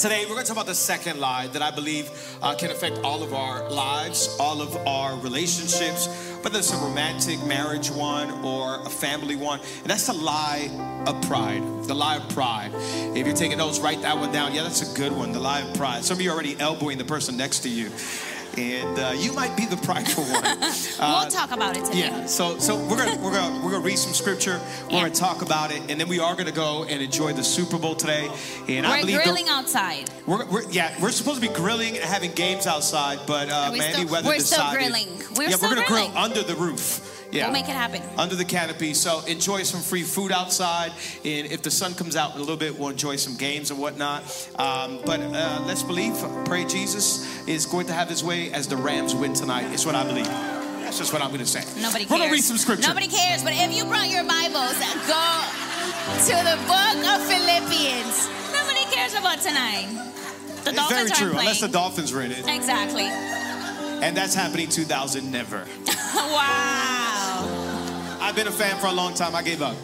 Today, we're going to talk about the second lie that I believe uh, can affect all of our lives, all of our relationships, whether it's a romantic marriage one or a family one. And that's the lie of pride. The lie of pride. If you're taking notes, write that one down. Yeah, that's a good one. The lie of pride. Some of you are already elbowing the person next to you. And uh, you might be the prideful one. Uh, we'll talk about it today. yeah, so so we're gonna we're gonna we're gonna read some scripture. We're Yeah. gonna talk about it, and then we are gonna go and enjoy the Super Bowl today. And I We're believe the- grilling outside. we're, we're, yeah, we're supposed to be grilling and having games outside, but uh, Mandy still- Weather we're still grilling. We're yeah, still we're gonna grilling. grill under the roof. Yeah, We'll make it happen. under the canopy. So enjoy some free food outside, and if the sun comes out in a little bit, we'll enjoy some games and whatnot. Um, but uh, let's believe, pray Jesus is going to have His way as the Rams win tonight. It's what I believe. That's just what I'm going to say. Nobody cares. We're gonna read some scripture. Nobody cares. But if you brought your Bibles, go to the book of Philippians. Nobody cares about tonight. The It's Dolphins very true, unless the Dolphins were in it, exactly. and that's happening 2000 never. wow. I've been a fan for a long time. I gave up.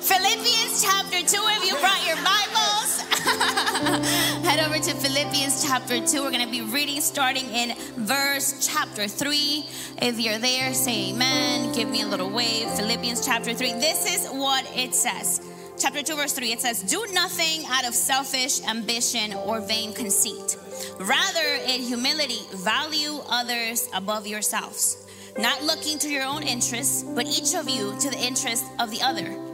Philippians chapter 2, if you brought your Bibles, head over to Philippians chapter 2. We're going to be reading starting in verse chapter 3. If you're there, say amen. Give me a little wave. Philippians chapter 3. This is what it says. Chapter 2, verse 3, it says, Do nothing out of selfish ambition or vain conceit. Rather, in humility, value others above yourselves, not looking to your own interests, but each of you to the interest of the other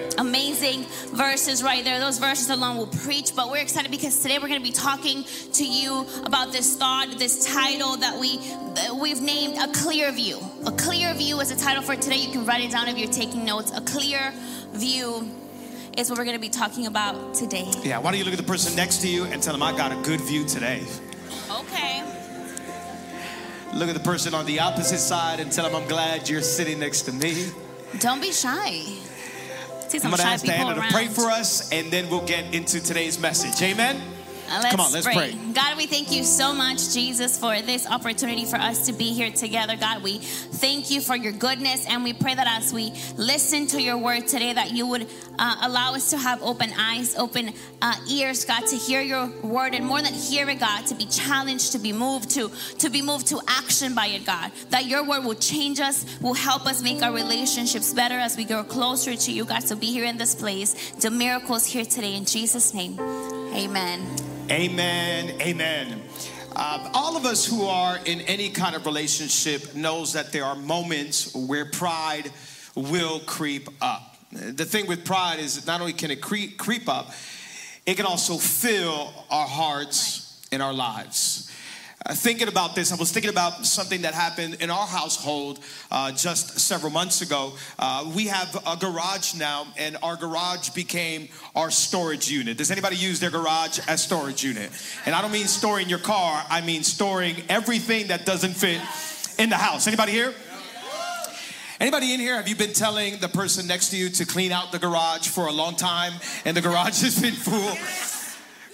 Amazing verses right there. Those verses alone will preach, but we're excited because today we're going to be talking to you about this thought, this title that we that we've named a clear view. A clear view is a title for today. You can write it down if you're taking notes. A clear view is what we're going to be talking about today. Yeah, why don't you look at the person next to you and tell them I got a good view today. Okay. Look at the person on the opposite side and tell them I'm glad you're sitting next to me. Don't be shy. See I'm some gonna ask Diana around. to pray for us and then we'll get into today's message. Amen? Uh, Come on, let's pray. God, we thank you so much, Jesus, for this opportunity for us to be here together. God, we thank you for your goodness, and we pray that as we listen to your word today, that you would uh, allow us to have open eyes, open uh, ears, God, to hear your word, and more than hear it, God, to be challenged, to be moved to, to be moved to action by it, God. That your word will change us, will help us make our relationships better as we grow closer to you, God. So be here in this place. Do miracles here today in Jesus' name. Amen. Amen. Amen. Uh, all of us who are in any kind of relationship knows that there are moments where pride will creep up. The thing with pride is that not only can it creep, creep up, it can also fill our hearts and our lives. Uh, thinking about this, I was thinking about something that happened in our household uh, just several months ago. Uh, we have a garage now, and our garage became our storage unit. Does anybody use their garage as storage unit? And I don't mean storing your car; I mean storing everything that doesn't fit in the house. Anybody here? Anybody in here, have you been telling the person next to you to clean out the garage for a long time and the garage has been full?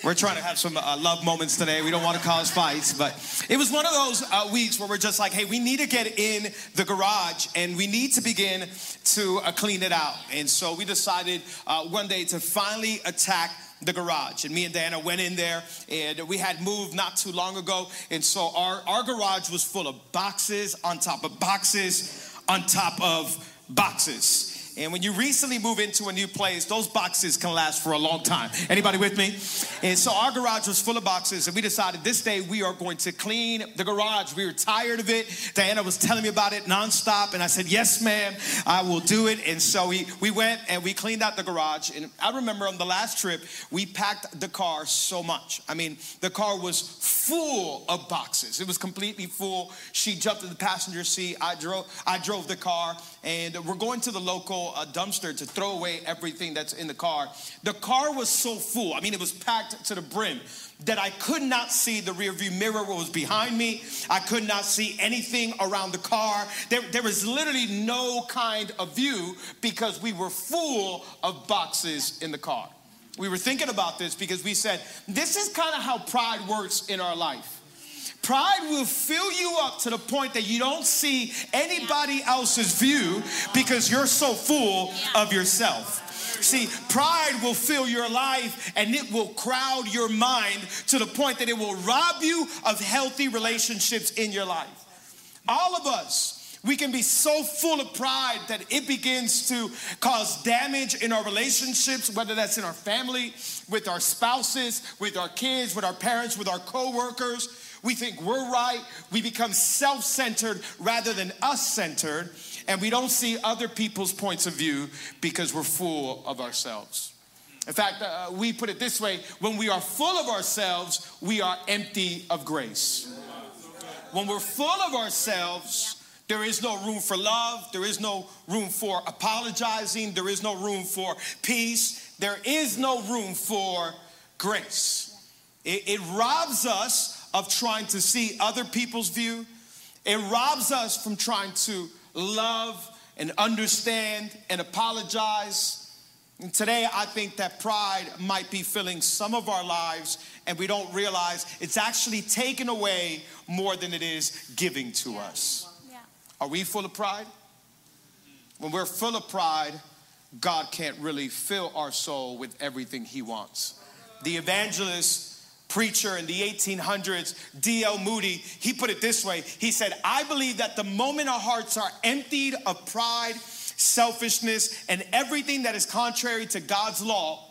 We're trying to have some uh, love moments today. We don't want to cause fights, but it was one of those uh, weeks where we're just like, hey, we need to get in the garage and we need to begin to uh, clean it out. And so we decided uh, one day to finally attack the garage. And me and Diana went in there, and we had moved not too long ago. And so our, our garage was full of boxes on top of boxes on top of boxes. And when you recently move into a new place, those boxes can last for a long time. Anybody with me? And so our garage was full of boxes, and we decided this day we are going to clean the garage. We were tired of it. Diana was telling me about it nonstop, and I said, Yes, ma'am, I will do it. And so we, we went and we cleaned out the garage. And I remember on the last trip, we packed the car so much. I mean, the car was full of boxes. It was completely full. She jumped in the passenger seat. I drove, I drove the car, and we're going to the local a dumpster to throw away everything that's in the car. The car was so full, I mean, it was packed to the brim that I could not see the rearview mirror what was behind me. I could not see anything around the car. There, there was literally no kind of view because we were full of boxes in the car. We were thinking about this because we said, this is kind of how pride works in our life. Pride will fill you up to the point that you don't see anybody else's view because you're so full of yourself. See, pride will fill your life and it will crowd your mind to the point that it will rob you of healthy relationships in your life. All of us, we can be so full of pride that it begins to cause damage in our relationships, whether that's in our family, with our spouses, with our kids, with our parents, with our coworkers. We think we're right. We become self centered rather than us centered. And we don't see other people's points of view because we're full of ourselves. In fact, uh, we put it this way when we are full of ourselves, we are empty of grace. When we're full of ourselves, there is no room for love. There is no room for apologizing. There is no room for peace. There is no room for grace. It, it robs us of trying to see other people's view. It robs us from trying to love and understand and apologize. And today, I think that pride might be filling some of our lives, and we don't realize it's actually taken away more than it is giving to yeah. us. Yeah. Are we full of pride? When we're full of pride, God can't really fill our soul with everything He wants. The evangelist preacher in the 1800s, D.L. Moody, he put it this way. He said, I believe that the moment our hearts are emptied of pride, selfishness, and everything that is contrary to God's law,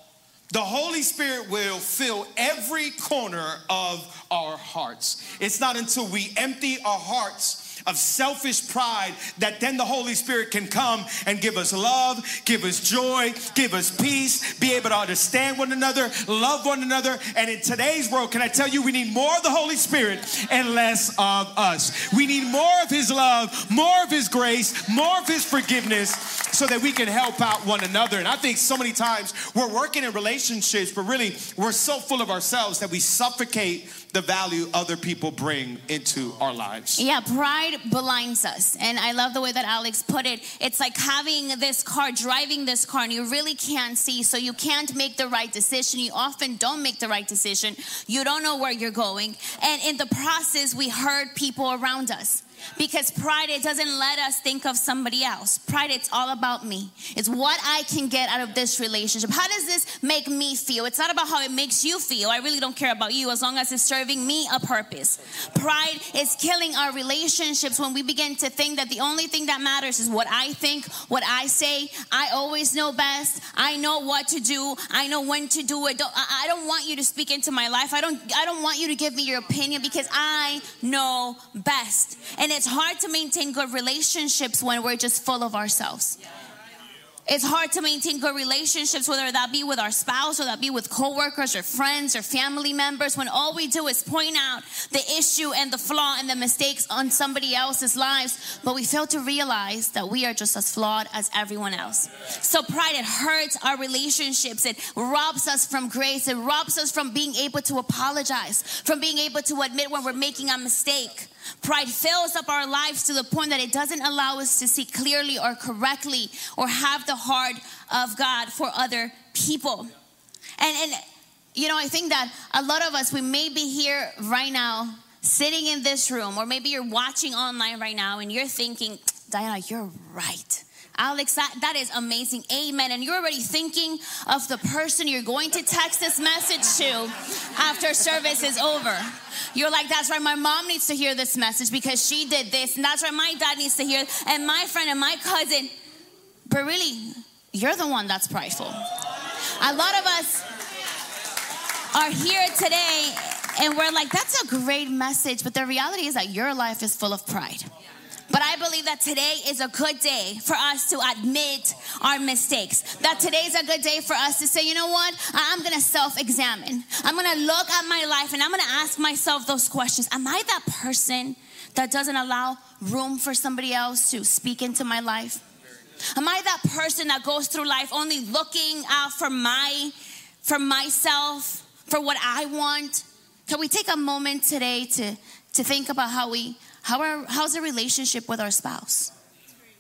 the Holy Spirit will fill every corner of our hearts. It's not until we empty our hearts of selfish pride that then the Holy Spirit can come and give us love, give us joy, give us peace, be able to understand one another, love one another. And in today's world, can I tell you, we need more of the Holy Spirit and less of us. We need more of His love, more of His grace, more of His forgiveness so that we can help out one another. And I think so many times we're working in relationships, but really we're so full of ourselves that we suffocate the value other people bring into our lives. Yeah, pride blinds us. And I love the way that Alex put it. It's like having this car, driving this car, and you really can't see, so you can't make the right decision. You often don't make the right decision. You don't know where you're going. And in the process, we hurt people around us. Because pride, it doesn't let us think of somebody else. Pride, it's all about me. It's what I can get out of this relationship. How does this make me feel? It's not about how it makes you feel. I really don't care about you as long as it's serving me a purpose. Pride is killing our relationships when we begin to think that the only thing that matters is what I think, what I say. I always know best. I know what to do. I know when to do it. I don't want you to speak into my life. I don't, I don't want you to give me your opinion because I know best. And it's hard to maintain good relationships when we're just full of ourselves. It's hard to maintain good relationships, whether that be with our spouse or that be with coworkers or friends or family members, when all we do is point out the issue and the flaw and the mistakes on somebody else's lives, but we fail to realize that we are just as flawed as everyone else. So pride, it hurts our relationships. It robs us from grace. It robs us from being able to apologize, from being able to admit when we're making a mistake. Pride fills up our lives to the point that it doesn't allow us to see clearly or correctly or have the heart of God for other people. And, and you know, I think that a lot of us, we may be here right now, sitting in this room, or maybe you're watching online right now and you're thinking, Diana, you're right. Alex, that, that is amazing. Amen. And you're already thinking of the person you're going to text this message to after service is over. You're like, that's right, my mom needs to hear this message because she did this. And that's right, my dad needs to hear, and my friend and my cousin. But really, you're the one that's prideful. A lot of us are here today and we're like, that's a great message. But the reality is that your life is full of pride. But I believe that today is a good day for us to admit our mistakes. That today is a good day for us to say, you know what? I'm to self examine. I'm to look at my life and I'm to ask myself those questions. Am I that person that doesn't allow room for somebody else to speak into my life? Am I that person that goes through life only looking out for my for myself, for what I want? Can we take a moment today to to think about how we how are, how's the relationship with our spouse?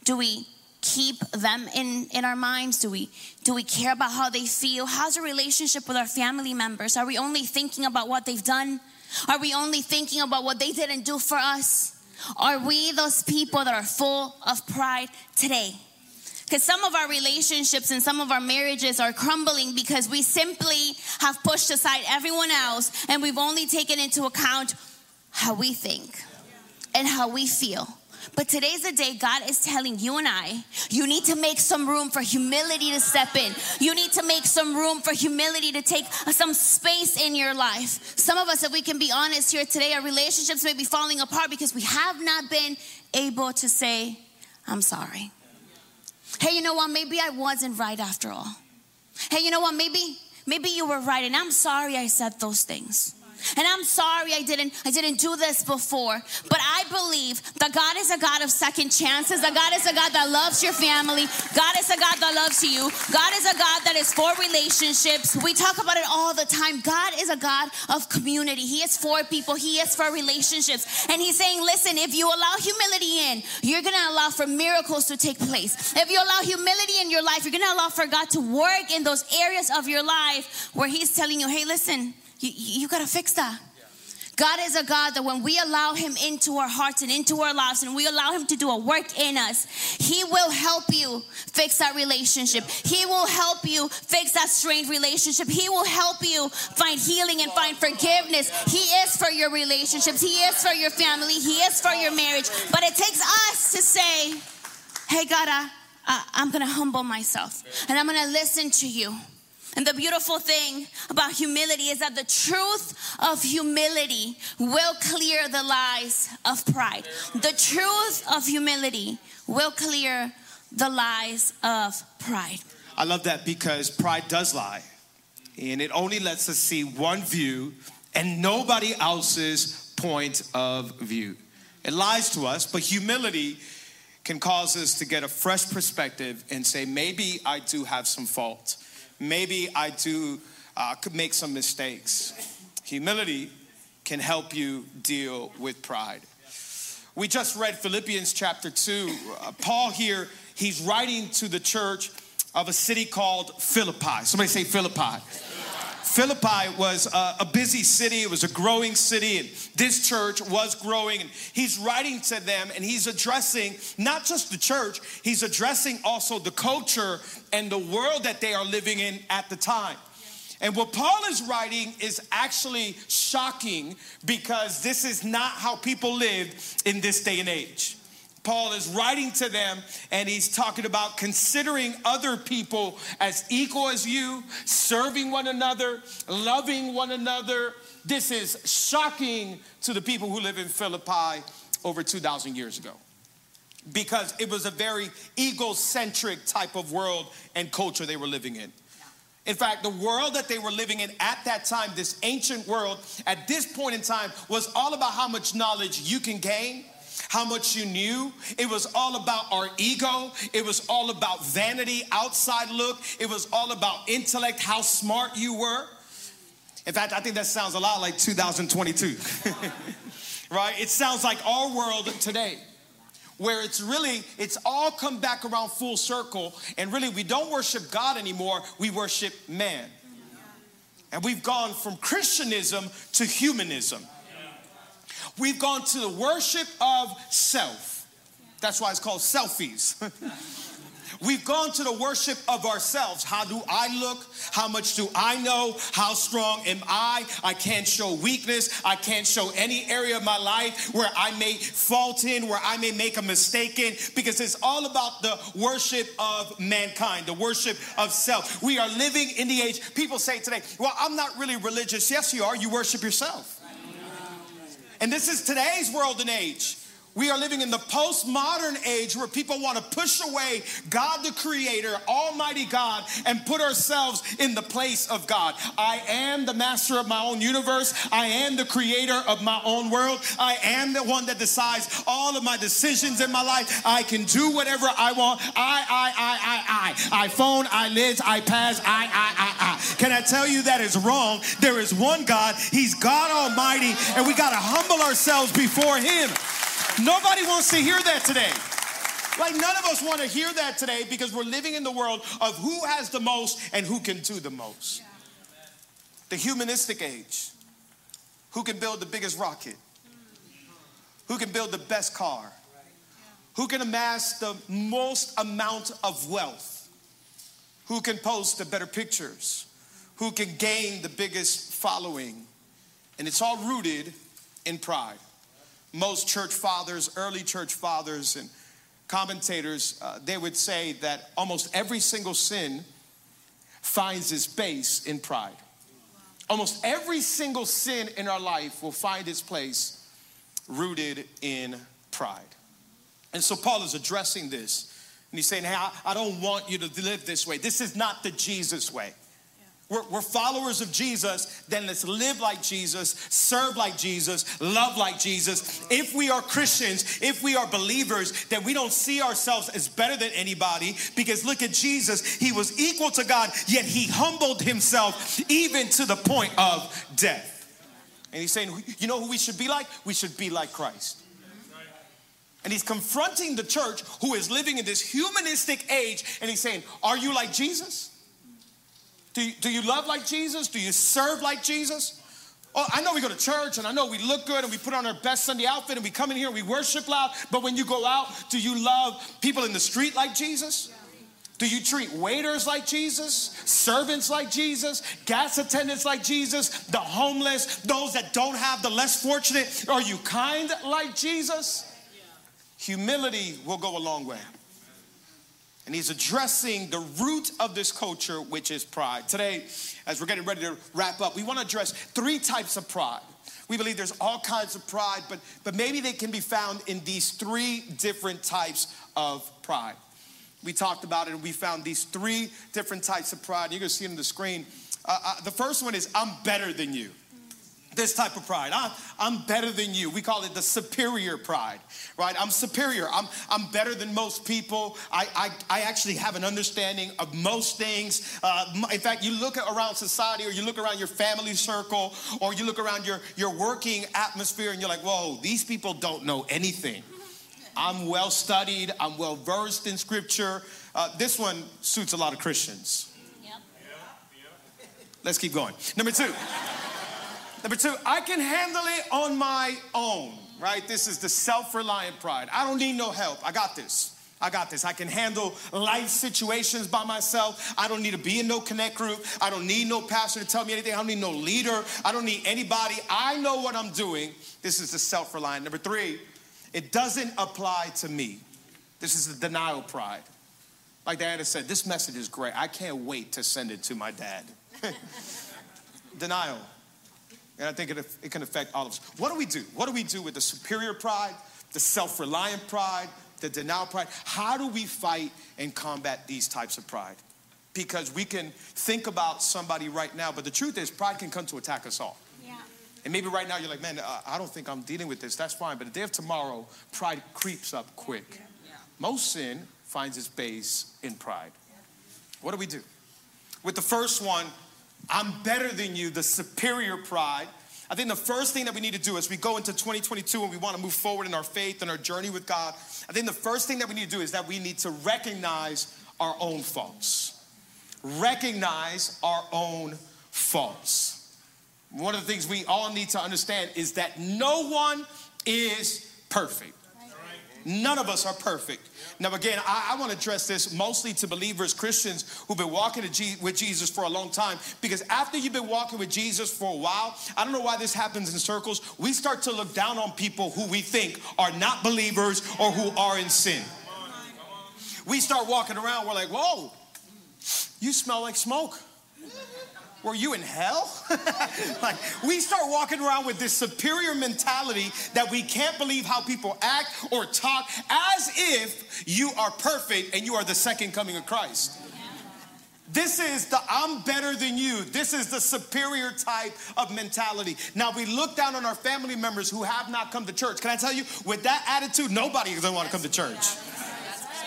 Do we keep them in, in our minds? Do we, do we care about how they feel? How's the relationship with our family members? Are we only thinking about what they've done? Are we only thinking about what they didn't do for us? Are we those people that are full of pride today? Because some of our relationships and some of our marriages are crumbling because we simply have pushed aside everyone else and we've only taken into account how we think and how we feel. But today's the day God is telling you and I, you need to make some room for humility to step in. You need to make some room for humility to take some space in your life. Some of us, if we can be honest here today, our relationships may be falling apart because we have not been able to say, I'm sorry. Hey, you know what? Maybe I wasn't right after all. Hey, you know what? Maybe, maybe you were right, and I'm sorry I said those things. And I'm sorry I didn't I didn't do this before. But I believe that God is a God of second chances. That God is a God that loves your family. God is a God that loves you. God is a God that is for relationships. We talk about it all the time. God is a God of community. He is for people. He is for relationships. And he's saying, listen, if you allow humility in, you're going to allow for miracles to take place. If you allow humility in your life, you're going to allow for God to work in those areas of your life where he's telling you, hey, listen, you, you got to fix that. God is a God that when we allow Him into our hearts and into our lives and we allow Him to do a work in us, He will help you fix that relationship. He will help you fix that strained relationship. He will help you find healing and find forgiveness. He is for your relationships, He is for your family, He is for your marriage. But it takes us to say, Hey, God, I, I, I'm going to humble myself and I'm going to listen to you. And the beautiful thing about humility is that the truth of humility will clear the lies of pride. The truth of humility will clear the lies of pride. I love that because pride does lie. And it only lets us see one view and nobody else's point of view. It lies to us, but humility can cause us to get a fresh perspective and say, maybe I do have some fault maybe I do uh, could make some mistakes. Humility can help you deal with pride. We just read Philippians chapter 2. Uh, Paul here, he's writing to the church of a city called Philippi. Somebody say Philippi. Philippi was a, a, busy city, it was a growing city, and this church was growing. And he's writing to them and he's addressing not just the church, he's addressing also the culture and the world that they are living in at the time. And what Paul is writing is actually shocking because this is not how people lived in this day and age. Paul is writing to them and he's talking about considering other people as equal as you, serving one another, loving one another. This is shocking to the people who live in Philippi over 2,000 years ago because it was a very egocentric type of world and culture they were living in. In fact, the world that they were living in at that time, this ancient world, at this point in time, was all about how much knowledge you can gain how much you knew. It was all about our ego. It was all about vanity, outside look. It was all about intellect, how smart you were. In fact, I think that sounds a lot like 2022, right? It sounds like our world today where it's really it's all come back around full circle and really we don't worship god anymore we worship man and we've gone from christianism to humanism We've gone to the worship of self. That's why it's called selfies. We've gone to the worship of ourselves. How do I look? How much do I know? How strong am I? I can't show weakness. I can't show any area of my life where I may fault in, where I may make a mistake in, because it's all about the worship of mankind, the worship of self. We are living in the age, people say today, well, I'm not really religious. Yes, you are. You worship yourself. And this is today's world and age. We are living in the postmodern age where people want to push away God the Creator, Almighty God, and put ourselves in the place of God. I am the master of my own universe. I am the creator of my own world. I am the one that decides all of my decisions in my life. I can do whatever I want. I, I, I, I, I. iPhone, eyelids, iPads, I, I, I, I. Can I tell you that is wrong? There is one God. He's God Almighty, and we got to humble ourselves before Him. Nobody wants to hear that today. Like, none of us want to hear that today because we're living in the world of who has the most and who can do the most. The humanistic age. Who can build the biggest rocket? Who can build the best car? Who can amass the most amount of wealth? Who can post the better pictures? Who can gain the biggest following? And it's all rooted in pride most church fathers, early church fathers, and commentators, uh, they would say that almost every single sin finds its base in pride. Almost every single sin in our life will find its place rooted in pride. And so Paul is addressing this. And he's saying, Hey, I, I don't want you to live this way. This is not the Jesus way. We're, we're, followers of Jesus, then let's live like Jesus, serve like Jesus, love like Jesus. If we are Christians, if we are believers, then we don't see ourselves as better than anybody because look at Jesus. He was equal to God, yet he humbled himself even to the point of death. And he's saying, you know who we should be like? We should be like Christ. And he's confronting the church who is living in this humanistic age, and he's saying, Are you like Jesus? Do you, do you love like Jesus? Do you serve like Jesus? Oh, I know we go to church and I know we look good and we put on our best Sunday outfit and we come in here and we worship loud, but when you go out, do you love people in the street like Jesus? Do you treat waiters like Jesus, servants like Jesus, gas attendants like Jesus, the homeless, those that don't have, the less fortunate? Are you kind like Jesus? Humility will go a long way. And he's addressing the root of this culture, which is pride. Today, as we're getting ready to wrap up, we want to address three types of pride. We believe there's all kinds of pride, but, but maybe they can be found in these three different types of pride. We talked about it and we found these three different types of pride. You're to see them on the screen. Uh, uh, the first one is I'm better than you this type of pride. I, I'm better than you. We call it the superior pride, right? I'm superior. I'm, I'm better than most people. I, I, I actually have an understanding of most things. Uh, in fact, you look around society or you look around your family circle or you look around your, your working atmosphere and you're like, whoa, these people don't know anything. I'm well studied, I'm well versed in scripture. Uh, this one suits a lot of Christians. Yep. Let's keep going. Number two. Number two, I can handle it on my own, right? This is the self reliant pride. I don't need no help. I got this. I got this. I can handle life situations by myself. I don't need to be in no connect group. I don't need no pastor to tell me anything. I don't need no leader. I don't need anybody. I know what I'm doing. This is the self reliant. Number three, it doesn't apply to me. This is the denial pride. Like Diana said, this message is great. I can't wait to send it to my dad. denial. And I think it, it can affect all of us. What do we do? What do we do with the superior pride, the self reliant pride, the denial pride? How do we fight and combat these types of pride? Because we can think about somebody right now, but the truth is, pride can come to attack us all. Yeah. And maybe right now you're like, man, uh, I don't think I'm dealing with this. That's fine. But the day of tomorrow, pride creeps up quick. Yeah. Yeah. Most sin finds its base in pride. What do we do? With the first one, I'm better than you, the superior pride. I think the first thing that we need to do as we go into 2022 and we want to move forward in our faith and our journey with God, I think the first thing that we need to do is that we need to recognize our own faults. Recognize our own faults. One of the things we all need to understand is that no one is perfect. None of us are perfect. Now, again, I, I want to address this mostly to believers, Christians who've been walking with Jesus for a long time. Because after you've been walking with Jesus for a while, I don't know why this happens in circles. We start to look down on people who we think are not believers or who are in sin. We start walking around, we're like, whoa, you smell like smoke. Were you in hell? like, we start walking around with this superior mentality that we can't believe how people act or talk as if you are perfect and you are the second coming of Christ. This is the I'm better than you. This is the superior type of mentality. Now we look down on our family members who have not come to church. Can I tell you, with that attitude, nobody is gonna wanna come to church.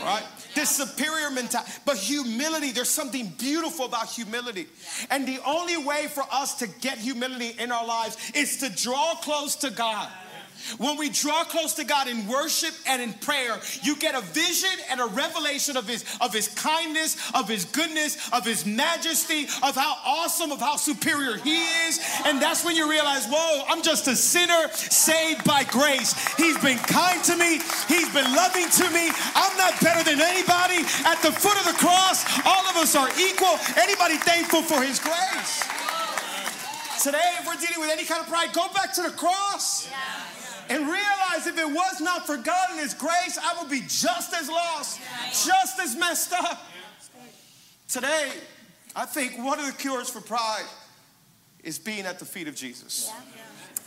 Right? This superior mentality. But humility, there's something beautiful about humility. And the only way for us to get humility in our lives is to draw close to God. When we draw close to God in worship and in prayer, you get a vision and a revelation of his of his kindness, of his goodness, of his majesty, of how awesome, of how superior he is. And that's when you realize, whoa, I'm just a sinner saved by grace. He's been kind to me, he's been loving to me. I'm not better than anybody. At the foot of the cross, all of us are equal. Anybody thankful for his grace? Today, if we're dealing with any kind of pride, go back to the cross. Yeah and realize if it was not for God and His grace, I would be just as lost, just as messed up. Today, I think one of the cures for pride is being at the feet of Jesus.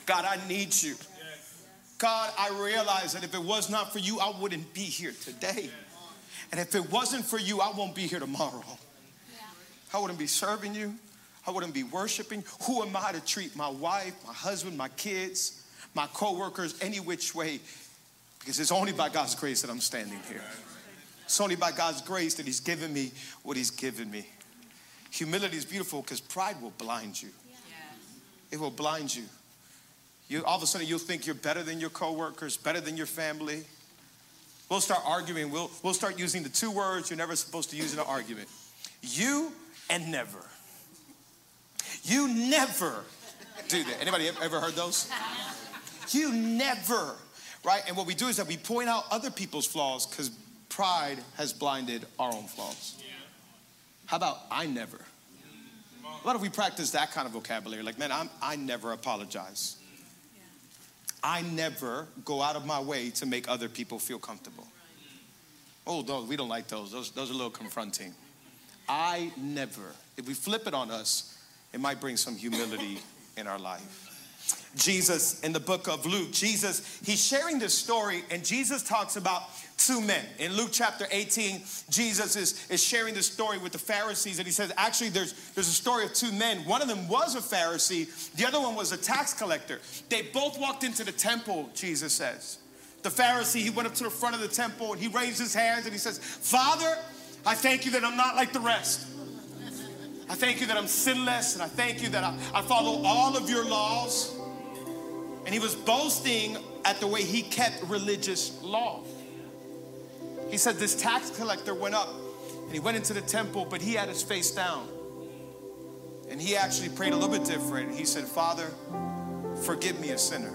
God, I need you. God, I realize that if it was not for you, I wouldn't be here today. And if it wasn't for you, I won't be here tomorrow. I wouldn't be serving you. I wouldn't be worshiping. Who am I to treat my wife, my husband, my kids? My coworkers, any which way, because it's only by God's grace that I'm standing here. It's only by God's grace that He's given me what He's given me. Humility is beautiful because pride will blind you. It will blind you. You all of a sudden you'll think you're better than your coworkers, better than your family. We'll start arguing. We'll, we'll start using the two words you're never supposed to use in an argument. You and never. You never do that. Anybody ever heard those? You never, right? And what we do is that we point out other people's flaws because pride has blinded our own flaws. How about I never? What if we practice that kind of vocabulary? Like, man, I'm, I never apologize. I never go out of my way to make other people feel comfortable. Oh, those, we don't like those. Those, those are a little confronting. I never. If we flip it on us, it might bring some humility in our life. Jesus in the book of Luke. Jesus, he's sharing this story, and Jesus talks about two men. In Luke chapter 18, Jesus is, is sharing this story with the Pharisees, and he says, actually, there's, there's a story of two men. One of them was a Pharisee, the other one was a tax collector. They both walked into the temple, Jesus says. The Pharisee, he went up to the front of the temple and he raised his hands and he says, Father, I thank you that I'm not like the rest. I thank you that I'm sinless, and I thank you that I, I follow all of your laws. And he was boasting at the way he kept religious law. He said this tax collector went up and he went into the temple, but he had his face down. And he actually prayed a little bit different. He said, Father, forgive me a sinner.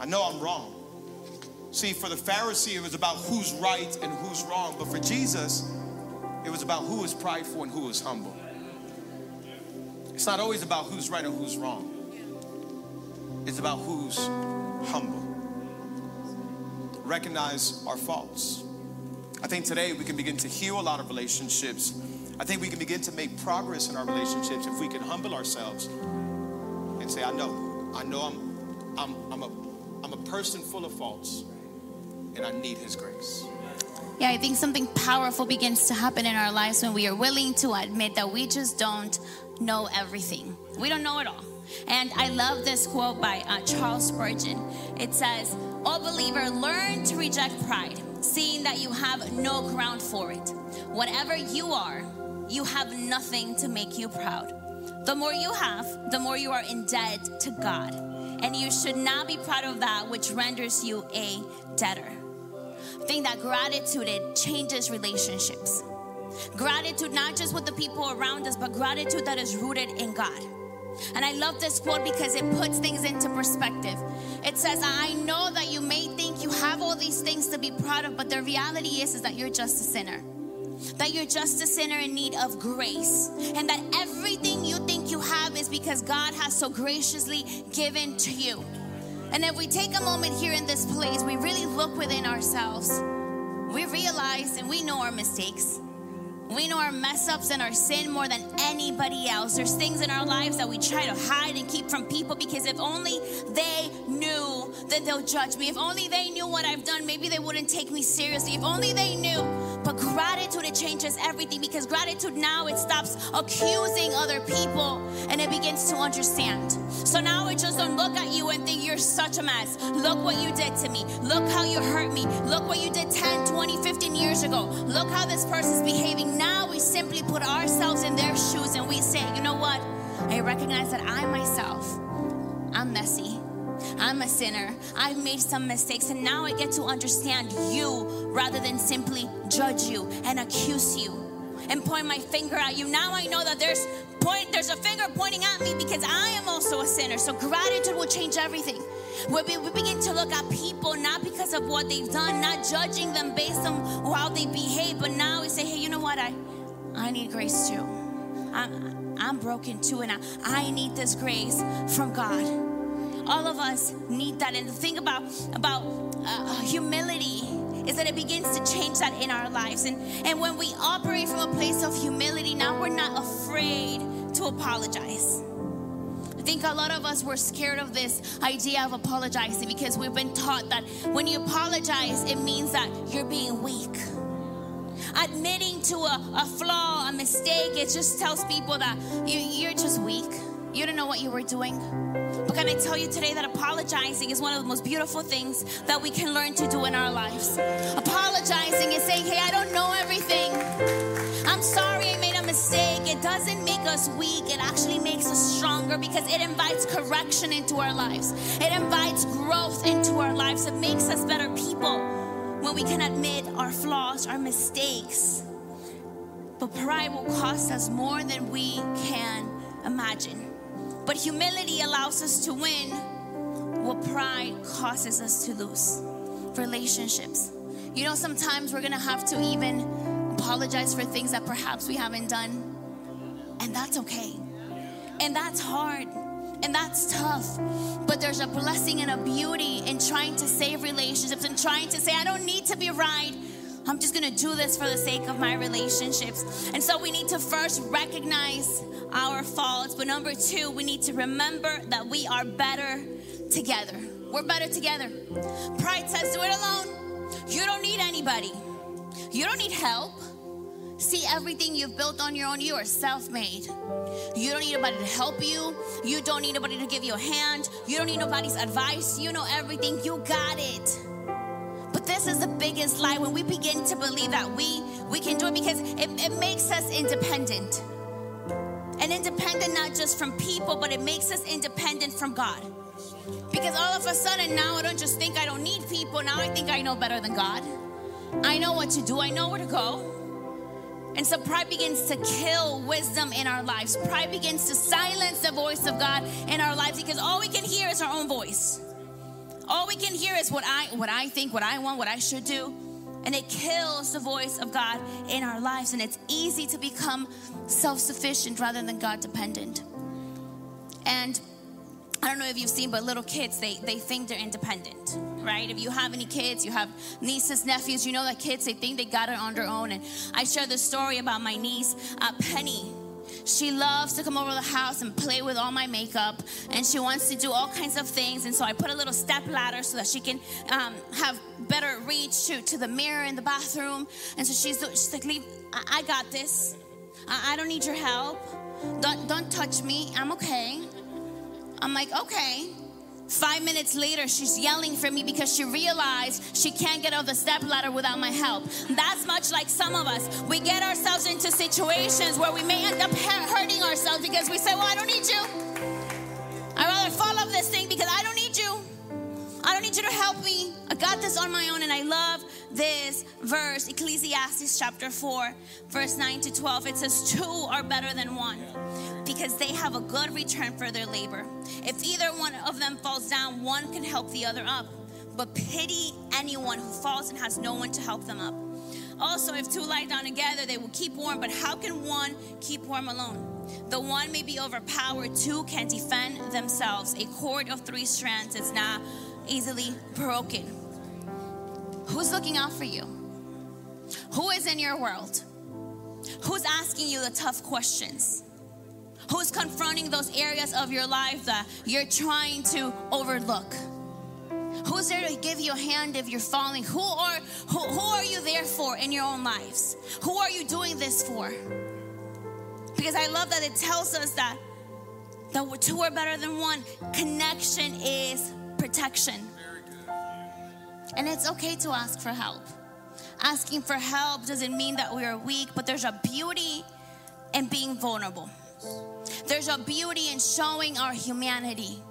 I know I'm wrong. See, for the Pharisee, it was about who's right and who's wrong. But for Jesus, it was about who is prideful and who is humble. It's not always about who's right and who's wrong. It's about who's humble. Recognize our faults. I think today we can begin to heal a lot of relationships. I think we can begin to make progress in our relationships if we can humble ourselves and say, I know, I know I'm, I'm, I'm, a, I'm a person full of faults and I need His grace. Yeah, I think something powerful begins to happen in our lives when we are willing to admit that we just don't know everything. We don't know it all. And I love this quote by uh, Charles Spurgeon. It says, "O believer, learn to reject pride, seeing that you have no ground for it. Whatever you are, you have nothing to make you proud. The more you have, the more you are in debt to God. And you should not be proud of that which renders you a debtor. I think that gratitude it changes relationships. Gratitude not just with the people around us, but gratitude that is rooted in God. And I love this quote because it puts things into perspective. It says, I know that you may think you have all these things to be proud of, but the reality is, is that you're just a sinner. That you're just a sinner in need of grace. And that everything you think you have is because God has so graciously given to you. And if we take a moment here in this place, we really look within ourselves. We realize and we know our mistakes. We know our mess ups and our sin more than anybody else. There's things in our lives that we try to hide and keep from people because if only they knew that they'll judge me. If only they knew what I've done, maybe they wouldn't take me seriously. If only they knew. But gratitude, it changes everything because gratitude now it stops accusing other people and it begins to understand. So now it just don't look at you and think you're such a mess. Look what you did to me. Look how you hurt me. Look what you did 10, 20, 15 years ago. Look how this person's behaving now we simply put ourselves in their shoes and we say, you know what? I recognize that I myself, I'm messy. I'm a sinner. I've made some mistakes, and now I get to understand you rather than simply judge you and accuse you and point my finger at you. Now I know that there's point there's a finger pointing at me because I am also a sinner. So gratitude will change everything. We, we begin to look at people not because of what they've done, not judging them based on how they behave, but now we say, hey, you know what? I I need grace too. I'm, I'm broken too, and I, I need this grace from God. All of us need that. And the thing about about uh, humility is that it begins to change that in our lives. And, and when we operate from a place of humility, now we're not afraid to apologize. I think a lot of us were scared of this idea of apologizing because we've been taught that when you apologize, it means that you're being weak admitting to a, a flaw, a mistake, it just tells people that you, you're just weak. You don't know what you were doing. Can I tell you today that apologizing is one of the most beautiful things that we can learn to do in our lives? Apologizing is saying, hey, I don't know everything. I'm sorry I made a mistake. It doesn't make us weak, it actually makes us stronger because it invites correction into our lives, it invites growth into our lives, it makes us better people when we can admit our flaws, our mistakes. But pride will cost us more than we can imagine. But humility allows us to win what pride causes us to lose relationships. You know, sometimes we're gonna have to even apologize for things that perhaps we haven't done, and that's okay. And that's hard. And that's tough. But there's a blessing and a beauty in trying to save relationships and trying to say, I don't need to be right. I'm just gonna do this for the sake of my relationships. And so we need to first recognize our faults. But number two, we need to remember that we are better together. We're better together. Pride says, do it alone. You don't need anybody, you don't need help. See, everything you've built on your own, you are self made. You don't need anybody to help you. You don't need anybody to give you a hand. You don't need nobody's advice. You know everything. You got it. This is the biggest lie when we begin to believe that we we can do it because it, it makes us independent. And independent not just from people, but it makes us independent from God. Because all of a sudden now I don't just think I don't need people, now I think I know better than God. I know what to do, I know where to go. And so pride begins to kill wisdom in our lives. Pride begins to silence the voice of God in our lives because all we can hear is our own voice. All we can hear is what I what I think, what I want, what I should do. And it kills the voice of God in our lives. And it's easy to become self-sufficient rather than God dependent. And I don't know if you've seen, but little kids, they, they think they're independent, right? If you have any kids, you have nieces, nephews, you know that kids, they think they got it on their own. And I shared this story about my niece, uh, Penny. She loves to come over to the house and play with all my makeup, and she wants to do all kinds of things. And so I put a little step ladder so that she can um, have better reach to, to the mirror in the bathroom. And so she's, she's like, Leave, I, I got this. I, I don't need your help. Don't, don't touch me. I'm okay. I'm like, okay. Five minutes later, she's yelling for me because she realized she can't get on the step ladder without my help. That's much like some of us. We get ourselves into situations where we may end up hurting ourselves because we say, Well, I don't need you. I'd rather fall off this thing because I don't need you. I don't need you to help me. I got this on my own. And I love this verse, Ecclesiastes chapter 4, verse 9 to 12. It says, Two are better than one because they have a good return for their labor. If either one of them falls down, one can help the other up. but pity anyone who falls and has no one to help them up. Also, if two lie down together, they will keep warm, but how can one keep warm alone? The one may be overpowered, two can defend themselves. A cord of three strands is not easily broken. Who's looking out for you? Who is in your world? Who's asking you the tough questions? Who's confronting those areas of your life that you're trying to overlook? Who's there to give you a hand if you're falling? Who are who, who are you there for in your own lives? Who are you doing this for? Because I love that it tells us that that two are better than one. Connection is protection. And it's okay to ask for help. Asking for help doesn't mean that we are weak, but there's a beauty in being vulnerable. There's a beauty in showing our humanity.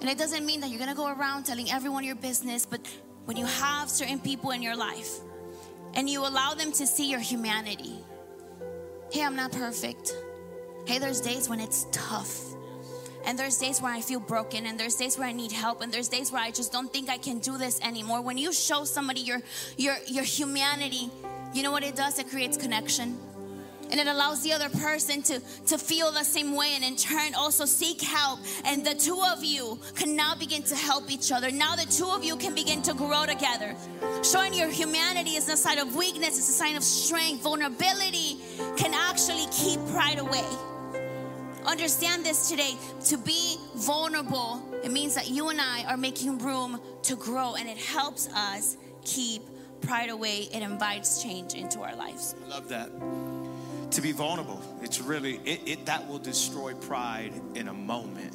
And it doesn't mean that you're gonna go around telling everyone your business, but when you have certain people in your life and you allow them to see your humanity, hey, I'm not perfect. Hey, there's days when it's tough. And there's days where I feel broken, and there's days where I need help, and there's days where I just don't think I can do this anymore. When you show somebody your your your humanity, you know what it does? It creates connection and it allows the other person to to feel the same way and in turn also seek help. And the two of you can now begin to help each other. Now the two of you can begin to grow together. Showing your humanity is a sign of weakness it's a sign of strength. Vulnerability can actually keep pride away. Understand this today. To be vulnerable it means that you and i are making room to grow and it helps us keep pride away. It invites change into our lives. I love that to be vulnerable. It's really, it, it, that will destroy pride in a moment.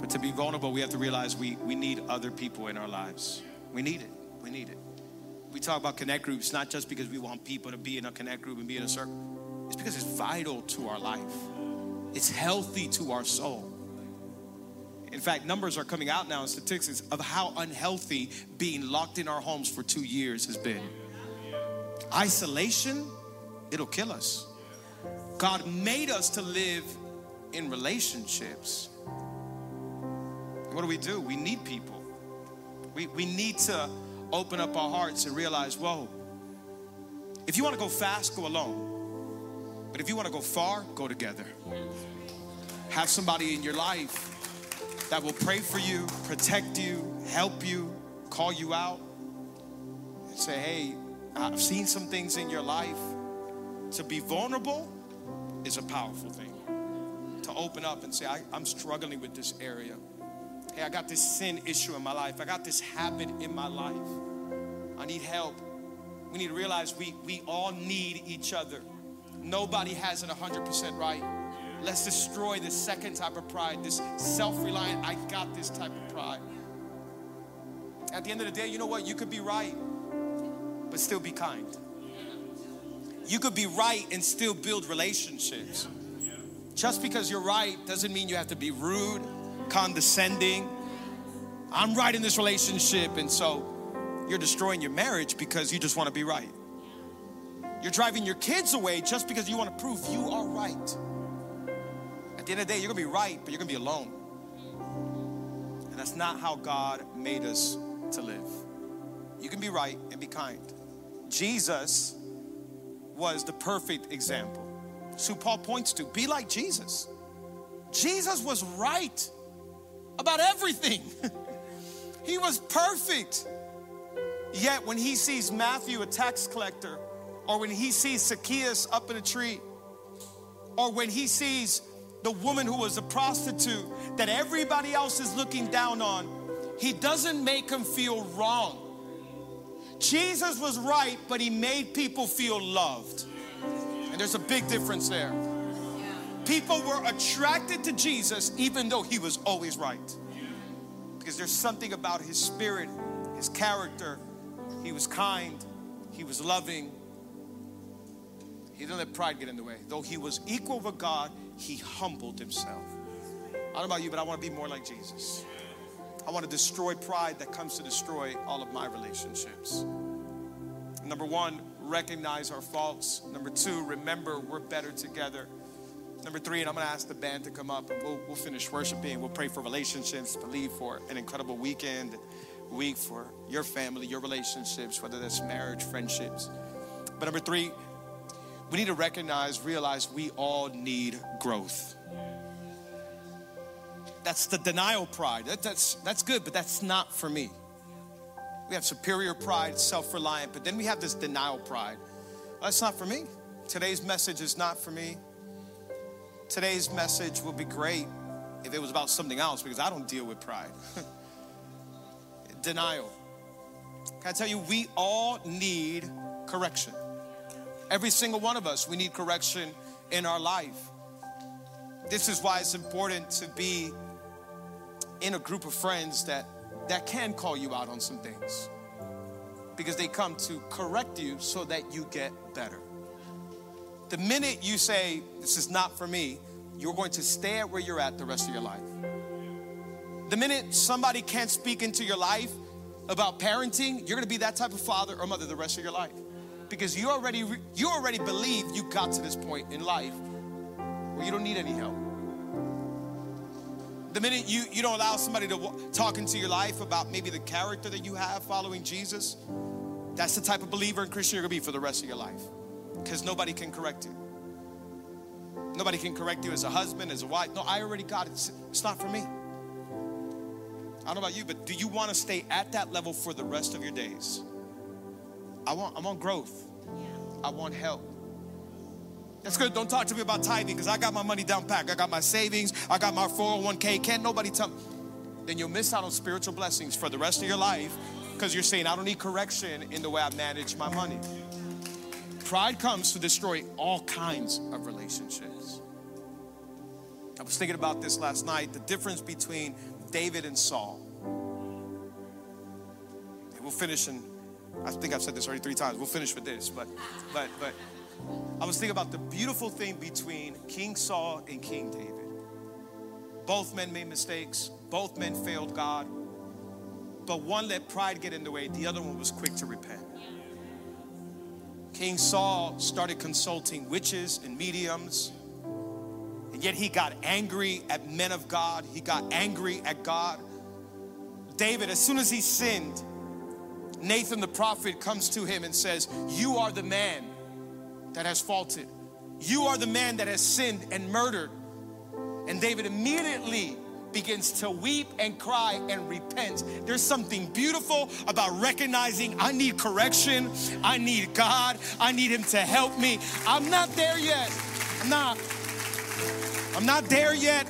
But to be vulnerable, we have to realize we, we need other people in our lives. We need it. We need it. We talk about connect groups not just because we want people to be in a connect group and be in a circle, it's because it's vital to our life, it's healthy to our soul. In fact, numbers are coming out now in statistics of how unhealthy being locked in our homes for two years has been. Isolation it'll kill us. God made us to live in relationships. What do we do? We need people. We, we need to open up our hearts and realize, whoa, if you want to go fast, go alone. But if you want to go far, go together. Have somebody in your life that will pray for you, protect you, help you, call you out, and say, hey, I've seen some things in your life to be vulnerable is a powerful thing. To open up and say, I, am struggling with this area. Hey, I got this sin issue in my life. I got this habit in my life. I need help. We need to realize we, we all need each other. Nobody has it 100% right. Let's destroy this second type of pride, this self reliant, I got this type of pride. At the end of the day, you know what? You could be right, but still be kind. You could be right and still build relationships. Just because you're right doesn't mean you have to be rude, condescending. I'm right in this relationship, and so you're destroying your marriage because you just want to be right. You're driving your kids away just because you want to prove you are right. At the end of the day, you're gonna be right, but you're gonna be alone. And that's not how God made us to live. You can be right and be kind. Jesus was the perfect example. So Paul points to be like Jesus. Jesus was right about everything. he was perfect. Yet when he sees Matthew, a tax collector, or when he sees Zacchaeus up in a tree, or when he sees the woman who was a prostitute that everybody else is looking down on, he doesn't make him feel wrong. Jesus was right, but he made people feel loved. And there's a big difference there. People were attracted to Jesus even though he was always right. Because there's something about his spirit, his character. He was kind, he was loving. He didn't let pride get in the way. Though he was equal with God, he humbled himself. I don't know about you, but I want to be more like Jesus. I want to destroy pride that comes to destroy all of my relationships. Number one, recognize our faults. Number two, remember we're better together. Number three, and I'm gonna ask the band to come up and we'll, we'll finish worshiping. We'll pray for relationships, believe for an incredible weekend, week for your family, your relationships, whether that's marriage, friendships. But number three, we need to recognize, realize we all need growth. That's the denial pride. That, that's, that's good, but that's not for me. We have superior pride, self reliant, but then we have this denial pride. That's not for me. Today's message is not for me. Today's message would be great if it was about something else because I don't deal with pride. denial. Can I tell you, we all need correction. Every single one of us, we need correction in our life. This is why it's important to be in a group of friends that that can call you out on some things because they come to correct you so that you get better. The minute you say, This is not for me, you're going to stay at where you're at the rest of your life. The minute somebody can't speak into your life about parenting, you're gonna be that type of father or mother the rest of your life because you already, you already believe you got to this point in life where you don't need any help. The minute you, you don't allow somebody to talk into your life about maybe the character that you have following Jesus, that's the type of believer and Christian you're gonna be for the rest of your life. Because nobody can correct you. Nobody can correct you as a husband, as a wife. No, I already got it. It's, it's not for me. I don't know about you, but do you want to stay at that level for the rest of your days? I want, I want growth. I want help. That's good. Don't talk to me about tithing because I got my money down packed. I got my savings. I got my 401k. Can't nobody tell me. Then you'll miss out on spiritual blessings for the rest of your life because you're saying, I don't need correction in the way I manage my money. Pride comes to destroy all kinds of relationships. I was thinking about this last night the difference between David and Saul. We'll finish and I think I've said this already three times. We'll finish with this, but but but I was thinking about the beautiful thing between King Saul and King David. Both men made mistakes, both men failed God, but one let pride get in the way, the other one was quick to repent. King Saul started consulting witches and mediums, and yet he got angry at men of God, he got angry at God. David, as soon as he sinned, Nathan the prophet comes to him and says, You are the man that has faulted. You are the man that has sinned and murdered. And David immediately begins to weep and cry and repent. There's something beautiful about recognizing I need correction, I need God, I need Him to help me. I'm not there yet. I'm not. I'm not there yet.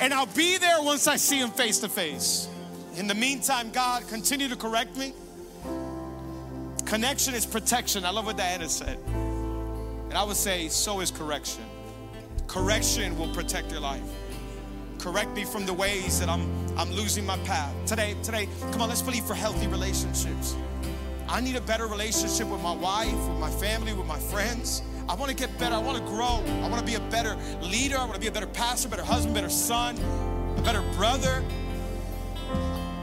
And I'll be there once I see Him face to face. In the meantime, God, continue to correct me. Connection is protection. I love what Diana said. And I would say, so is correction. Correction will protect your life. Correct me from the ways that I'm I'm losing my path. Today, today, come on, let's believe for healthy relationships. I need a better relationship with my wife, with my family, with my friends. I want to get better. I want to grow. I want to be a better leader. I want to be a better pastor, better husband, better son, a better brother.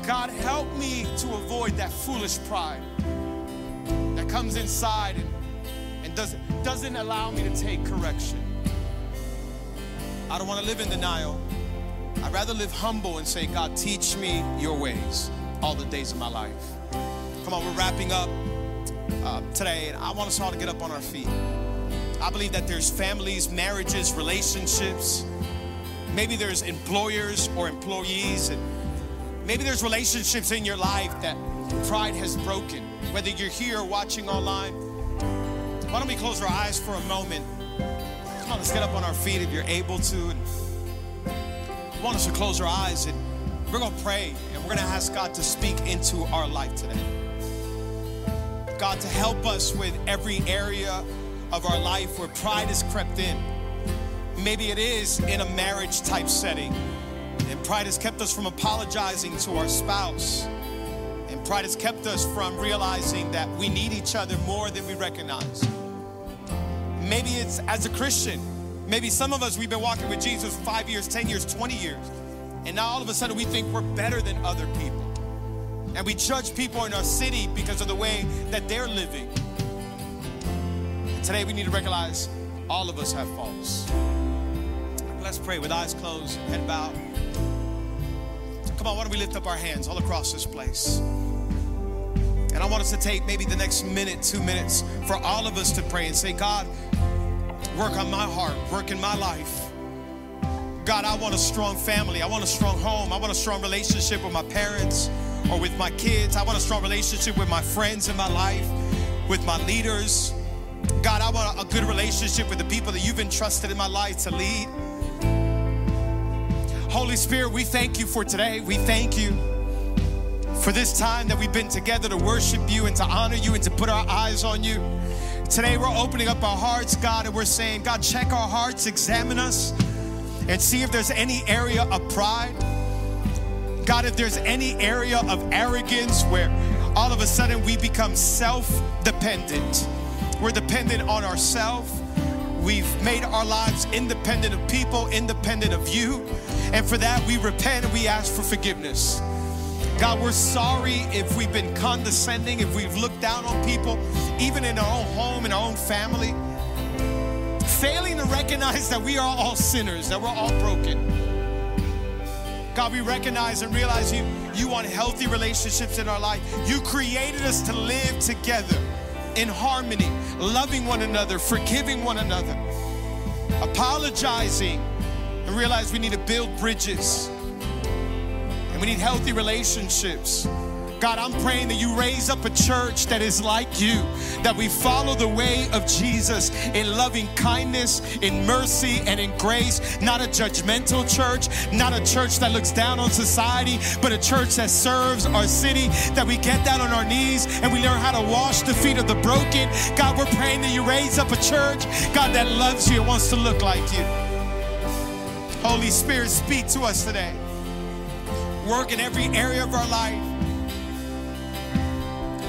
God, help me to avoid that foolish pride that comes inside and doesn't, doesn't allow me to take correction. I don't want to live in denial. I'd rather live humble and say, God, teach me your ways all the days of my life. Come on, we're wrapping up uh, today, and I want us all to get up on our feet. I believe that there's families, marriages, relationships. Maybe there's employers or employees, and maybe there's relationships in your life that pride has broken. Whether you're here watching online, why don't we close our eyes for a moment? Come on, let's get up on our feet if you're able to. And I want us to close our eyes and we're going to pray and we're going to ask God to speak into our life today. God, to help us with every area of our life where pride has crept in. Maybe it is in a marriage type setting, and pride has kept us from apologizing to our spouse. Pride has kept us from realizing that we need each other more than we recognize. Maybe it's as a Christian. Maybe some of us, we've been walking with Jesus five years, 10 years, 20 years. And now all of a sudden we think we're better than other people. And we judge people in our city because of the way that they're living. And today we need to recognize all of us have faults. let's pray with eyes closed, head bowed. Come on, why don't we lift up our hands all across this place? And I want us to take maybe the next minute, two minutes for all of us to pray and say, God, work on my heart, work in my life. God, I want a strong family. I want a strong home. I want a strong relationship with my parents or with my kids. I want a strong relationship with my friends in my life, with my leaders. God, I want a good relationship with the people that you've entrusted in my life to lead. Holy Spirit, we thank you for today. We thank you for this time that we've been together to worship you and to honor you and to put our eyes on you. Today, we're opening up our hearts, God, and we're saying, God, check our hearts, examine us, and see if there's any area of pride. God, if there's any area of arrogance where all of a sudden we become self dependent we're dependent on ourselves. We've made our lives independent of people, independent of you. And for that, we repent and we ask for forgiveness. God, we're sorry if we've been condescending, if we've looked down on people, even in our own home, in our own family, failing to recognize that we are all sinners, that we're all broken. God, we recognize and realize you, you want healthy relationships in our life. You created us to live together in harmony, loving one another, forgiving one another, apologizing, and realize we need to build bridges and we need healthy relationships. God, I'm praying that you raise up a church that is like you, that we follow the way of Jesus in loving kindness, in mercy, and in grace. Not a judgmental church, not a church that looks down on society, but a church that serves our city, that we get down on our knees and we learn how to wash the feet of the broken. God, we're praying that you raise up a church, God, that loves you and wants to look like you. Holy Spirit, speak to us today. Work in every area of our life.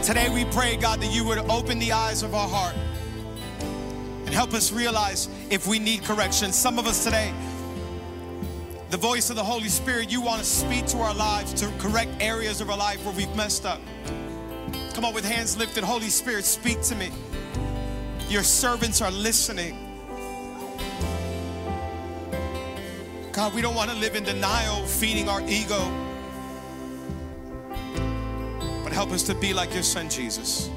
Today we pray, God, that you would open the eyes of our heart and help us realize if we need correction. Some of us today, the voice of the Holy Spirit, you want to speak to our lives to correct areas of our life where we've messed up. Come on, with hands lifted, Holy Spirit, speak to me. Your servants are listening. God, we don't want to live in denial, feeding our ego help us to be like your son, Jesus.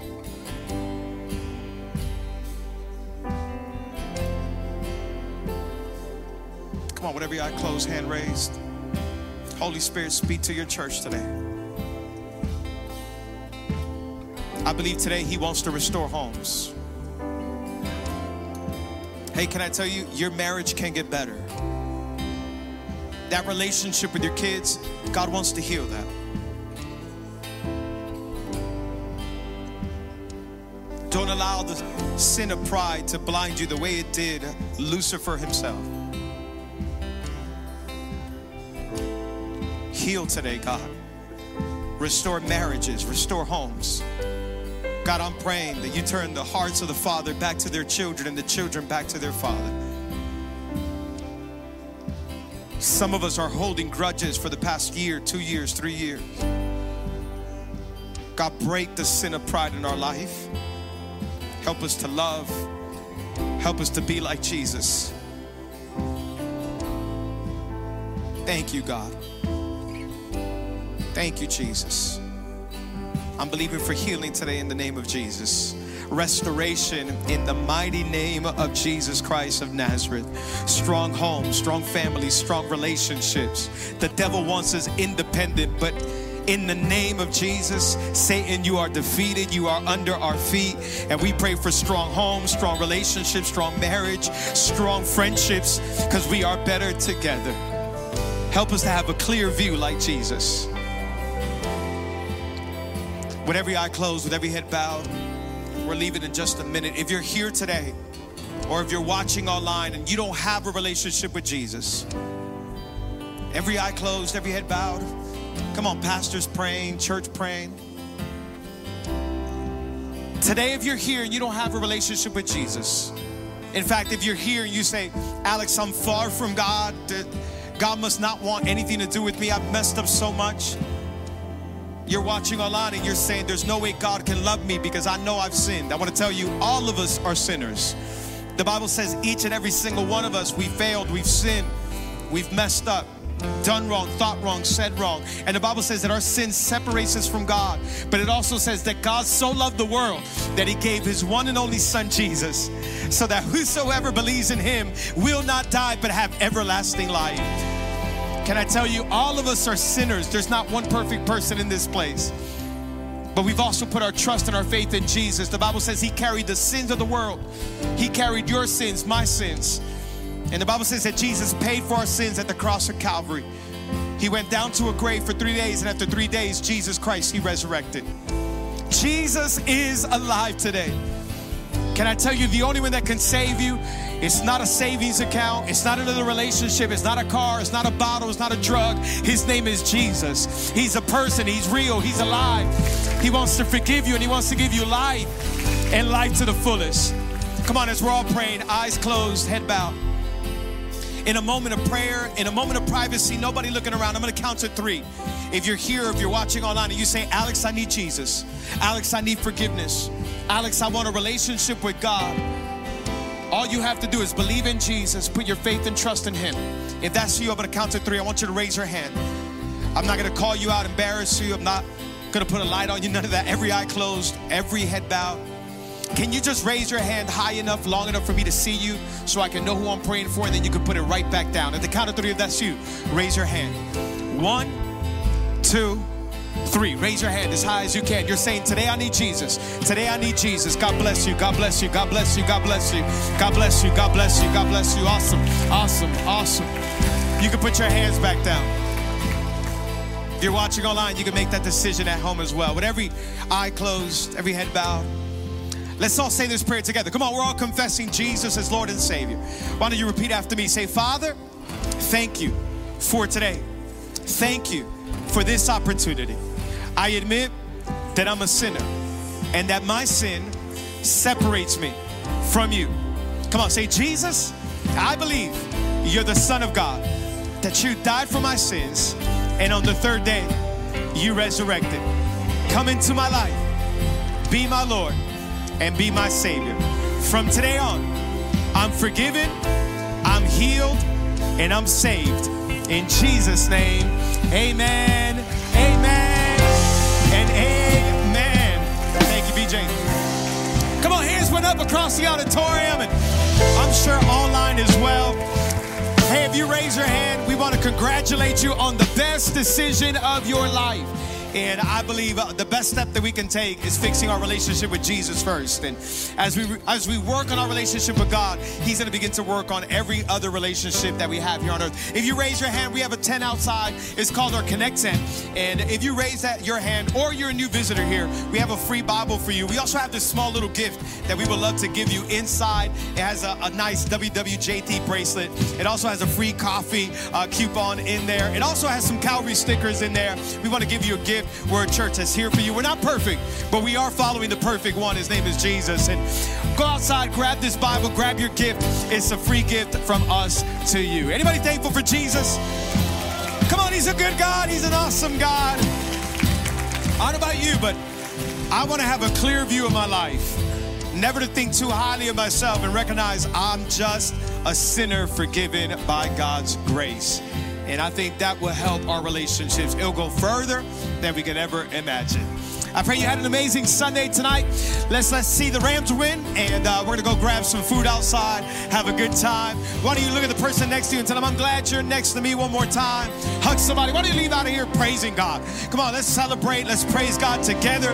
Come on, whatever your eye closed, hand raised. Holy Spirit, speak to your church today. I believe today He wants to restore homes. Hey, can I tell you, your marriage can get better. That relationship with your kids, God wants to heal that. Don't allow the sin of pride to blind you the way it did Lucifer himself. Heal today, God. Restore marriages, restore homes. God, I'm praying that you turn the hearts of the father back to their children and the children back to their father. Some of us are holding grudges for the past year, two years, three years. God, break the sin of pride in our life. Help us to love. Help us to be like Jesus. Thank you, God. Thank you, Jesus. I'm believing for healing today in the name of Jesus. Restoration in the mighty name of Jesus Christ of Nazareth. Strong homes, strong families, strong relationships. The devil wants us independent, but in the name of Jesus, Satan, you are defeated. You are under our feet. And we pray for strong homes, strong relationships, strong marriage, strong friendships, because we are better together. Help us to have a clear view like Jesus. With every eye closed, with every head bowed, we're leaving in just a minute. If you're here today, or if you're watching online and you don't have a relationship with Jesus, every eye closed, every head bowed, Come on, pastors praying, church praying. Today, if you're here and you don't have a relationship with Jesus, in fact, if you're here and you say, Alex, I'm far from God, God must not want anything to do with me, I've messed up so much. You're watching online and you're saying, There's no way God can love me because I know I've sinned. I want to tell you, all of us are sinners. The Bible says each and every single one of us, we failed, we've sinned. We've messed up, done wrong, thought wrong, said wrong. And the Bible says that our sin separates us from God. But it also says that God so loved the world that he gave his one and only son Jesus so that whosoever believes in him will not die but have everlasting life. Can I tell you, all of us are sinners. There's not one perfect person in this place. But we've also put our trust and our faith in Jesus. The Bible says He carried the sins of the world, He carried your sins, my sins. And the Bible says that Jesus paid for our sins at the cross of Calvary. He went down to a grave for three days, and after three days, Jesus Christ, He resurrected. Jesus is alive today. Can I tell you, the only one that can save you it's not a savings account. It's not another relationship. It's not a car. It's not a bottle. It's not a drug. His name is Jesus. He's a person. He's real. He's alive. He wants to forgive you and He wants to give you life and life to the fullest. Come on, as we're all praying, eyes closed, head bowed. In a moment of prayer, in a moment of privacy, nobody looking around, I'm gonna count to three. If you're here, if you're watching online, and you say, Alex, I need Jesus. Alex, I need forgiveness. Alex, I want a relationship with God. All you have to do is believe in Jesus, put your faith and trust in Him. If that's you, I'm gonna count to three. I want you to raise your hand. I'm not gonna call you out, embarrass you. I'm not gonna put a light on you, none of that. Every eye closed, every head bowed. Can you just raise your hand high enough, long enough for me to see you so I can know who I'm praying for, and then you can put it right back down? At the count of three, if that's you, raise your hand. One, two, Three, raise your hand as high as you can. You're saying, Today I need Jesus. Today I need Jesus. God bless you. God bless you. God bless you. God bless you. God bless you. God bless you. God bless you. Awesome. Awesome. Awesome. You can put your hands back down. If you're watching online, you can make that decision at home as well. With every eye closed, every head bowed. Let's all say this prayer together. Come on, we're all confessing Jesus as Lord and Savior. Why don't you repeat after me? Say, Father, thank you for today. Thank you for this opportunity. I admit that I'm a sinner and that my sin separates me from you. Come on, say, Jesus, I believe you're the Son of God, that you died for my sins, and on the third day, you resurrected. Come into my life, be my Lord, and be my Savior. From today on, I'm forgiven, I'm healed, and I'm saved. In Jesus' name, amen, amen, and amen. Thank you, BJ. Come on, hands went up across the auditorium, and I'm sure online as well. Hey, if you raise your hand, we want to congratulate you on the best decision of your life. And I believe uh, the best step that we can take is fixing our relationship with Jesus first. And as we as we work on our relationship with God, He's going to begin to work on every other relationship that we have here on earth. If you raise your hand, we have a tent outside. It's called our Connect tent. And if you raise that your hand, or you're a new visitor here, we have a free Bible for you. We also have this small little gift that we would love to give you inside. It has a, a nice WWJD bracelet. It also has a free coffee uh, coupon in there. It also has some Calvary stickers in there. We want to give you a gift. We're a church that's here for you. We're not perfect, but we are following the perfect one. His name is Jesus. And go outside, grab this Bible, grab your gift. It's a free gift from us to you. Anybody thankful for Jesus? Come on, he's a good God. He's an awesome God. I don't know about you, but I want to have a clear view of my life. Never to think too highly of myself and recognize I'm just a sinner forgiven by God's grace. And I think that will help our relationships. It'll go further than we could ever imagine. I pray you had an amazing Sunday tonight. Let's let's see the Rams win, and uh, we're gonna go grab some food outside, have a good time. Why don't you look at the person next to you and tell them, "I'm glad you're next to me." One more time, hug somebody. Why don't you leave out of here praising God? Come on, let's celebrate. Let's praise God together.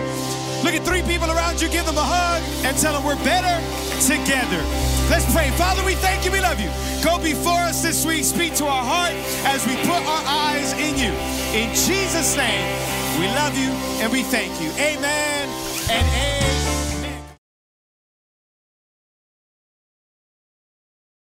Look at three people around you, give them a hug, and tell them we're better together. Let's pray. Father, we thank you. We love you. Go before us this week. Speak to our heart as we put our eyes in you. In Jesus' name, we love you and we thank you. Amen and amen.